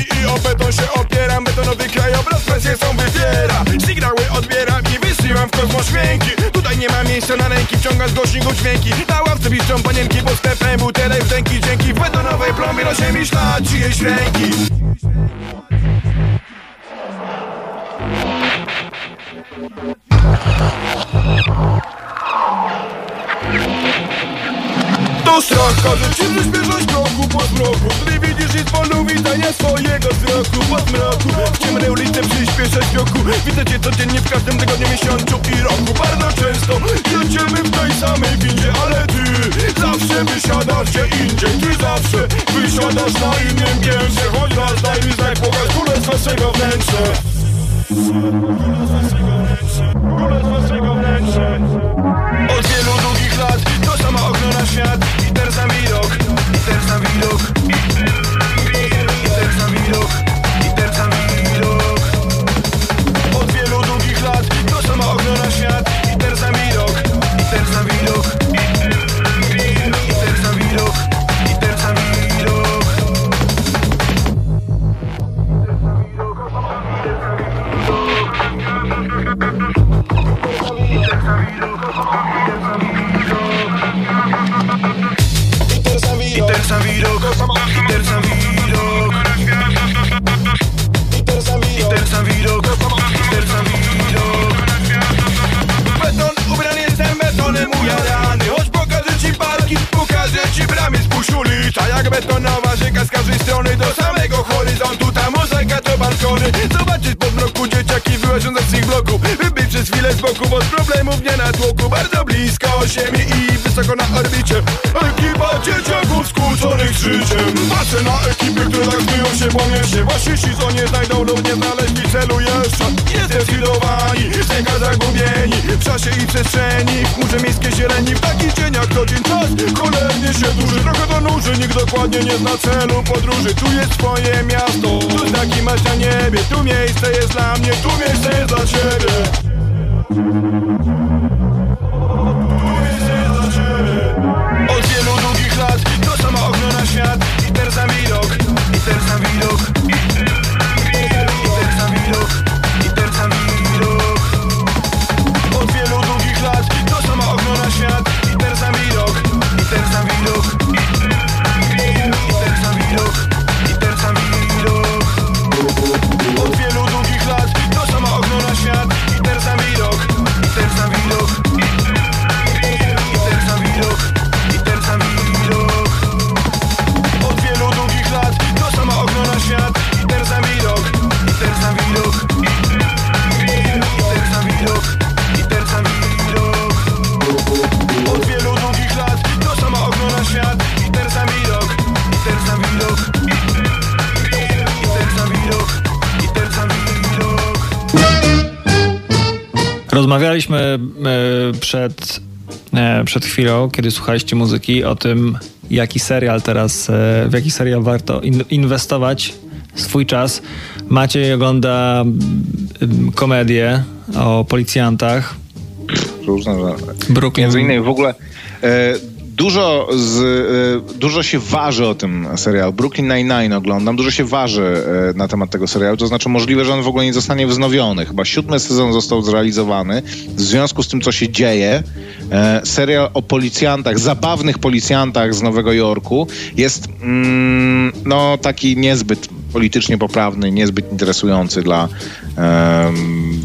i o beton się opieram Betonowy krajobraz presję są wywiera. Sygnały odbieram i wysyłam w kosmos dźwięki. Tutaj nie ma miejsca na ręki, wciągam z głośników dźwięki. Na ławce piszczą panienki pod sklepem butelek w ręki. Dzięki w betonowej plombie na ziemi ślad czyjeś ręki Strach każe ci przyspieszać kroku po zmroku. Gdy widzisz i polu widzenia swojego wzroku Po zmroku. W ciemnej ulicy przyspieszać kroku Widzę cię codziennie w każdym tygodniu, miesiącu i roku. Bardzo często jedziemy w tej samej windzie Ale ty zawsze wysiadasz gdzie indziej. Ty zawsze wysiadasz na innym piętrze. Choć raz daj mi znak, pokaż królestwo swego wnętrza. Królestwo swego wnętrza. Od wielu lat. To samo okno na świat. I ten sam widok, i ten sam widok. I ten sam widok, betonowa rzeka z każdej strony Do samego horyzontu, ta mozaika to balkony Zobaczyć po bloku dzieciaki wyłażące z ich bloków Wybyć przez chwilę z boku, od problemów nie na tłoku. Bardzo blisko ziemi i wysoko na orbicie. Ekipa dzieciaków skłóconych życiem. Patrzę na ekipy, które tak zbiją się mieście Właśnie ci, co nie znajdą lub nie znaleźli celu jeszcze. Niezdecydowani, czeka zagubieni W czasie i przestrzeni, w chmurze miejskiej zieleni. W takich cieniach co dzień czas, cholernie się duży. Trochę to nuży, nikt dokładnie nie zna celu podróży. Tu jest twoje miasto, tu znaki masz na niebie. Tu miejsce jest dla mnie, tu miejsce jest dla ciebie Rozmawialiśmy e, przed, e, przed chwilą, kiedy słuchaliście muzyki, o tym, jaki serial teraz, e, w jaki serial warto in, inwestować swój czas. Maciej ogląda komedię o policjantach. Różne rzeczy. Brooklyn. Między innymi w ogóle dużo, z, e, dużo się waży o tym serialu. Brooklyn Nine-Nine oglądam, dużo się waży e, na temat tego serialu, to znaczy możliwe, że on w ogóle nie zostanie wznowiony. Chyba siódmy sezon został zrealizowany. W związku z tym, co się dzieje, e, serial o policjantach, zabawnych policjantach z Nowego Jorku jest mm, no taki niezbyt politycznie poprawny, niezbyt interesujący dla em,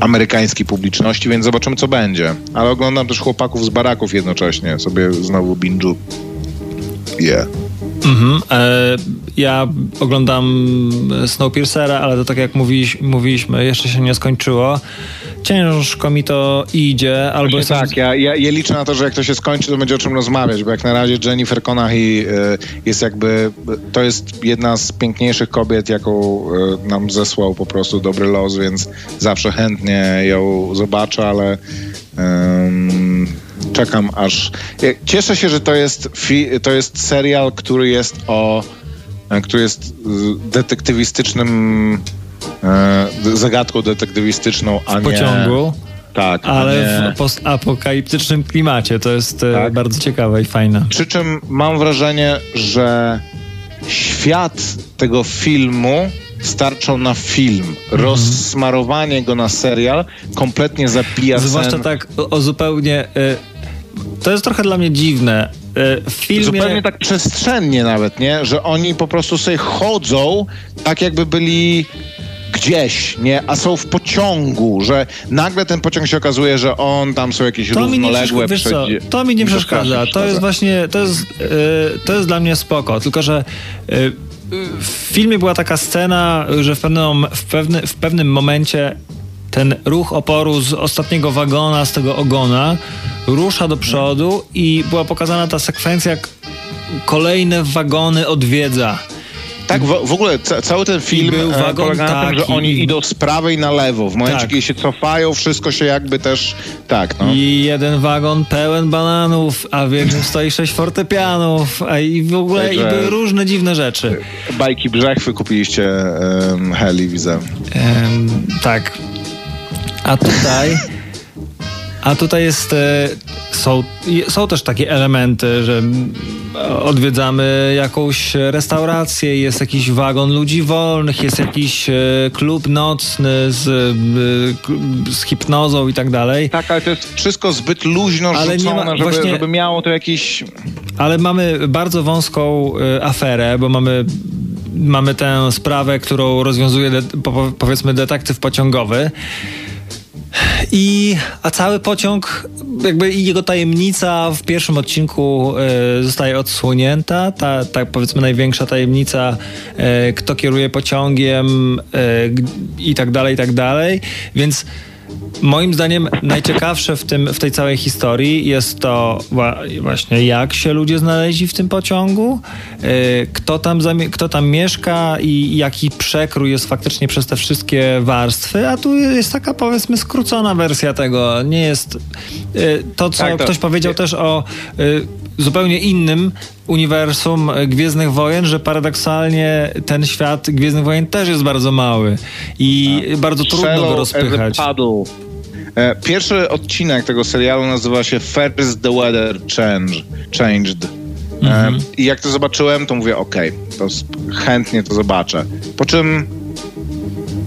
amerykańskiej publiczności, więc zobaczymy, co będzie. Ale oglądam też chłopaków z baraków jednocześnie, sobie znowu binge'u. Yeah. Mhm. E, ja oglądam Snowpiercera, ale to tak jak mówiliś, mówiliśmy, jeszcze się nie skończyło. Ciężko mi to idzie, albo Właśnie tak, ja, ja, ja liczę na to, że jak to się skończy, to będzie o czym rozmawiać, bo jak na razie Jennifer Conahy e, jest jakby, to jest jedna z piękniejszych kobiet, jaką e, nam zesłał po prostu dobry los, więc zawsze chętnie ją zobaczę, ale em, czekam aż... ja Cieszę się, że to jest, to jest serial, który jest o, e, który jest e, detektywistycznym e, zagadką detektywistyczną, a w nie... pociągu, Tak, ale nie... w postapokaliptycznym klimacie. To jest e, Tak. bardzo ciekawe i fajne. Przy czym mam wrażenie, że świat tego filmu starczał na film. Mhm. Rozsmarowanie go na serial kompletnie zapija Zwłaszcza sen. tak o, o zupełnie... e, to jest trochę dla mnie dziwne. E, w filmie... Zupełnie tak przestrzennie nawet, nie? Że oni po prostu sobie chodzą tak jakby byli gdzieś, nie? A są w pociągu, że nagle ten pociąg się okazuje, że on, tam są jakieś To mi równoległe przeszkadza, wiesz co, przedzie- to mi nie Mi przeszkadza. To jest właśnie, to jest, e, to jest dla mnie spoko, tylko że e, w filmie była taka scena, że w pewnym, w, pewny, w pewnym momencie ten ruch oporu z ostatniego wagona, z tego ogona, rusza do przodu i była pokazana ta sekwencja, jak kolejne wagony odwiedza. Tak, w, w ogóle ca, cały ten film był e, polega na tym, że oni idą z prawej na lewo. W momencie, Tak. kiedy się cofają, wszystko się jakby też... Tak, no. I jeden wagon pełen bananów, a w jednym stoi sześć fortepianów, a i w ogóle i były różne dziwne rzeczy. Bajki Brzechwy kupiliście um, Heli, widzę. Em, tak. A tutaj. A tutaj jest. E, są, są też takie elementy, że odwiedzamy jakąś restaurację, jest jakiś wagon ludzi wolnych, jest jakiś e, klub nocny z, e, z hipnozą i tak dalej. Tak, ale to jest wszystko zbyt luźno Ale nie rzucone, ma- żeby, właśnie- żeby miało to jakiś... Ale mamy bardzo wąską aferę, bo mamy, mamy tę sprawę, którą rozwiązuje de, po, powiedzmy detektyw pociągowy. I, a cały pociąg, jakby jego tajemnica w pierwszym odcinku e, zostaje odsłonięta. Ta, ta powiedzmy największa tajemnica, e, kto kieruje pociągiem g- i tak dalej, i tak dalej. Więc moim zdaniem najciekawsze w, tym, w tej całej historii jest to wła- właśnie jak się ludzie znaleźli w tym pociągu, e, kto, tam kto tam mieszka i jaki przekrój jest faktycznie przez te wszystkie warstwy, a tu jest taka powiedzmy skrócona wersja tego. Nie jest e, to, co Tak, to- ktoś powiedział też o e, zupełnie innym uniwersum Gwiezdnych Wojen, że paradoksalnie ten świat Gwiezdnych Wojen też jest bardzo mały i bardzo trudno go rozpychać. E, Pierwszy odcinek tego serialu nazywa się First the Weather Change, Changed. E, I jak to zobaczyłem, to mówię, okej, to chętnie to zobaczę. Po czym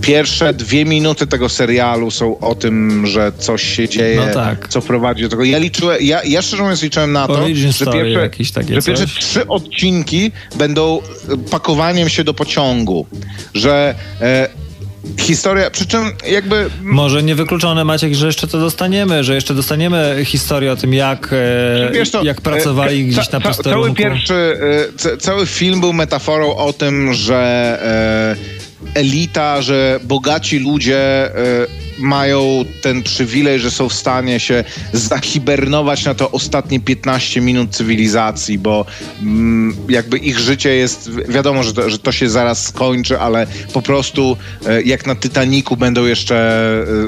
pierwsze dwie minuty tego serialu są o tym, że coś się dzieje, No tak. co prowadzi do tego. Ja liczyłem, ja, ja szczerze mówiąc liczyłem na to, Origin że pierwsze, że pierwsze trzy odcinki będą e, pakowaniem się do pociągu, że e, historia, przy czym jakby Może niewykluczone Maciek, że jeszcze to dostaniemy, że jeszcze dostaniemy historię o tym, jak, e, co, jak pracowali e, gdzieś ca- na posterunku. Cały pierwszy, ca- cały film był metaforą o tym, że elita, że bogaci ludzie e, mają ten przywilej, że są w stanie się zahibernować na to ostatnie 15 minut cywilizacji, bo mm, jakby ich życie jest, wi- wiadomo, że to, że to się zaraz skończy, ale po prostu e, jak na Titaniku będą jeszcze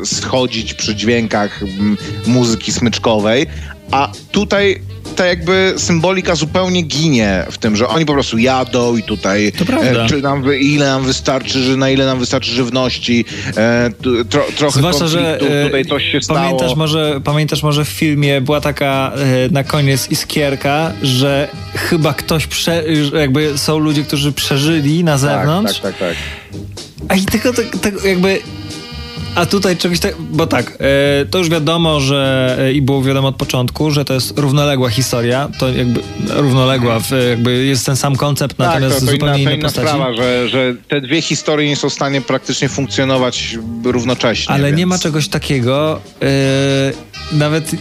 e, schodzić przy dźwiękach mm, muzyki smyczkowej, a tutaj ta jakby symbolika zupełnie ginie w tym, że oni po prostu jadą i tutaj e, czy nam, ile nam wystarczy, że na ile nam wystarczy żywności, e, tro, trochę Zwłaszcza, że e, tutaj coś się pamiętasz stało. może, pamiętasz może w filmie była taka e, na koniec iskierka, że chyba ktoś, prze, jakby są ludzie, którzy przeżyli na tak, zewnątrz, tak, tak, tak. a i tylko tak, tak jakby... A tutaj czegoś tak, bo tak, e, to już wiadomo, że e, i było wiadomo od początku, że to jest równoległa historia, to jakby równoległa, w, jakby jest ten sam koncept, Tak, natomiast to, to zupełnie inna, to inna postaci. sprawa, że, że te dwie historie nie są w stanie praktycznie funkcjonować równocześnie. Ale więc... nie ma czegoś takiego. Yy, nawet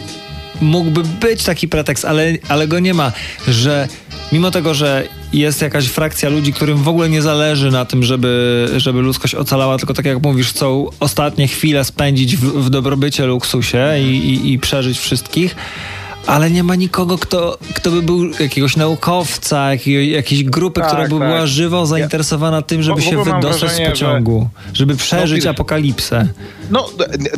mógłby być taki pretekst, ale, ale go nie ma, że mimo tego, że jest jakaś frakcja ludzi, którym w ogóle nie zależy na tym, żeby, żeby ludzkość ocalała, tylko tak jak mówisz, chcą ostatnie chwile spędzić w, w dobrobycie, luksusie i, i, i przeżyć wszystkich. Ale nie ma nikogo, kto, kto by był jakiegoś naukowca, jakiej, jakiejś grupy, Tak, która by tak. była żywo zainteresowana tym, żeby w się wydostać z wrażenie, że- pociągu, żeby przeżyć wiesz- apokalipsę. No,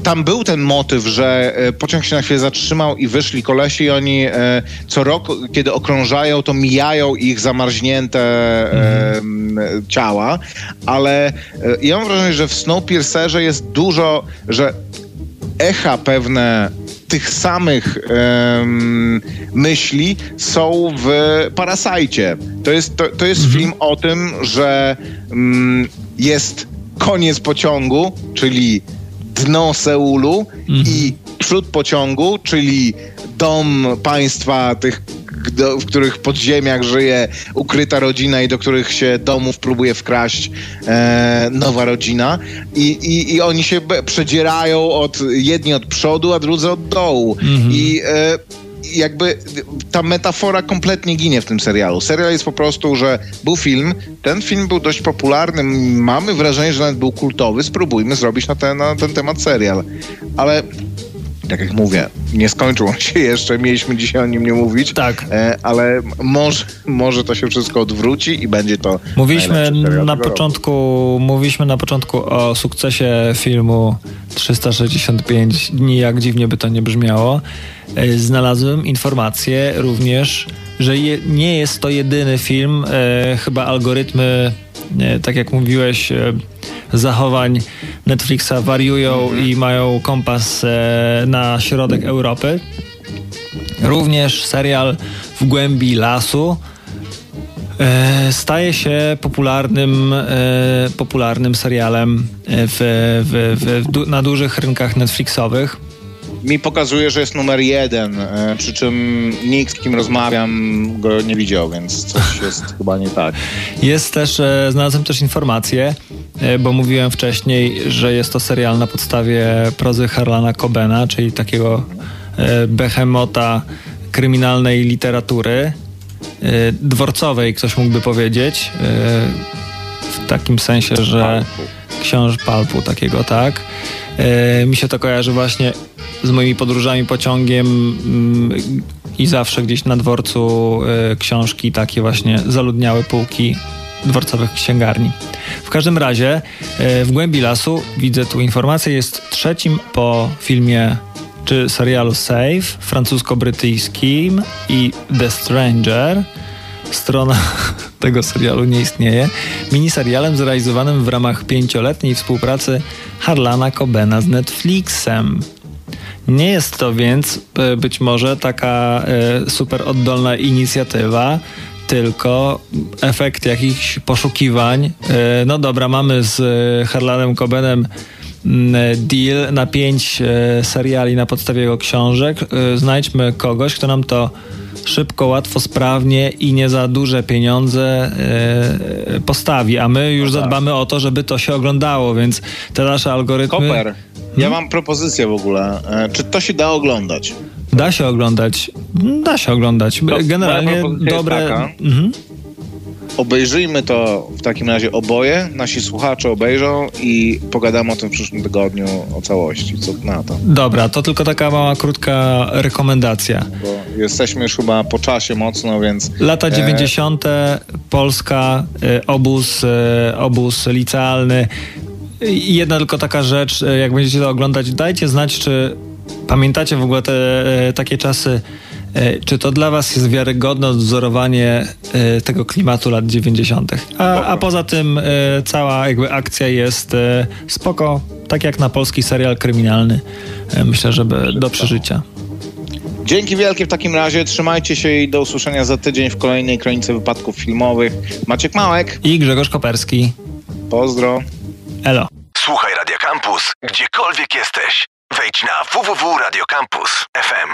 tam był ten motyw, że e, pociąg się na chwilę zatrzymał i wyszli kolesi i oni e, co roku, kiedy okrążają, to mijają ich zamarznięte e, m, ciała, ale e, ja mam wrażenie, że w Snowpiercerze jest dużo, że echa pewne tych samych em, myśli są w Parasajcie. To jest, to, to jest film o tym, że mm, jest koniec pociągu, czyli dno Seulu i przód pociągu, czyli dom państwa tych do, w których podziemiach żyje ukryta rodzina i do których się domów próbuje wkraść e, nowa rodzina I, i, i oni się przedzierają od jedni od przodu, a drudzy od dołu i e, jakby ta metafora kompletnie ginie w tym serialu. Serial jest po prostu, że był film, ten film był dość popularny, mamy wrażenie, że nawet był kultowy, spróbujmy zrobić na ten, na ten temat serial. Ale tak jak mówię, nie skończył on się jeszcze, mieliśmy dzisiaj o nim nie mówić, Tak. e, ale może, może to się wszystko odwróci i będzie to Mówiliśmy na tego roku. początku, mówiliśmy na początku o sukcesie filmu 365 dni, jak dziwnie by to nie brzmiało. E, Znalazłem informację również, że je, nie jest to jedyny film. E, chyba algorytmy, e, tak jak mówiłeś, e, zachowań Netflixa wariują i mają kompas e, na środek Europy. Również serial w głębi lasu e, staje się popularnym, e, popularnym serialem w, w, w, na dużych rynkach Netflixowych. Mi pokazuje, że jest numer jeden, e, przy czym nikt, z kim rozmawiam, go nie widział, więc coś jest chyba nie tak. Jest też, e, znalazłem też informację, e, bo mówiłem wcześniej, że jest to serial na podstawie prozy Harlana Cobena, czyli takiego behemota kryminalnej literatury, dworcowej, ktoś mógłby powiedzieć, w takim sensie, że książ palpu takiego, tak. E, mi się to kojarzy właśnie z moimi podróżami pociągiem mm, i zawsze gdzieś na dworcu e, książki takie właśnie zaludniałe półki dworcowych księgarni. W każdym razie e, w głębi lasu widzę tu informację, jest trzecim po filmie czy serialu Save, francusko-brytyjskim i The Stranger. Strona tego serialu nie istnieje. Miniserialem zrealizowanym w ramach pięcioletniej współpracy Harlana Cobena z Netflixem. Nie jest to więc e, być może taka e, super oddolna inicjatywa, tylko efekt jakichś poszukiwań. E, No dobra, mamy z Harlanem Cobenem deal na pięć e, seriali na podstawie jego książek. E, Znajdźmy kogoś, kto nam to szybko, łatwo, sprawnie i nie za duże pieniądze e, postawi, a my już zadbamy o to, żeby to się oglądało, więc te nasze algorytmy... Koper, ja mam propozycję w ogóle. Czy to się da oglądać? Da się oglądać. Da się oglądać. To Generalnie dobre. Mhm. Obejrzyjmy to w takim razie oboje, nasi słuchacze obejrzą i pogadamy o tym w przyszłym tygodniu o całości. Co na to? Dobra, to tylko taka mała, krótka rekomendacja. Bo jesteśmy już chyba po czasie mocno, więc Lata E, 90. Polska, e, obóz, e, obóz licealny. Jedna tylko taka rzecz, e, jak będziecie to oglądać, dajcie znać, czy pamiętacie w ogóle te e, takie czasy, e, czy to dla was jest wiarygodne odwzorowanie e, tego klimatu lat 90. A, a poza tym e, cała jakby akcja jest e, spoko, tak jak na polski serial kryminalny. E, Myślę, żeby do przeżycia. Dzięki wielkie w takim razie, trzymajcie się i do usłyszenia za tydzień w kolejnej kronice wypadków filmowych. Maciek Małek, I Grzegorz Koperski. pozdro. Elo. Słuchaj Radio Campus, gdziekolwiek jesteś. Wejdź na www.radiocampus.fm.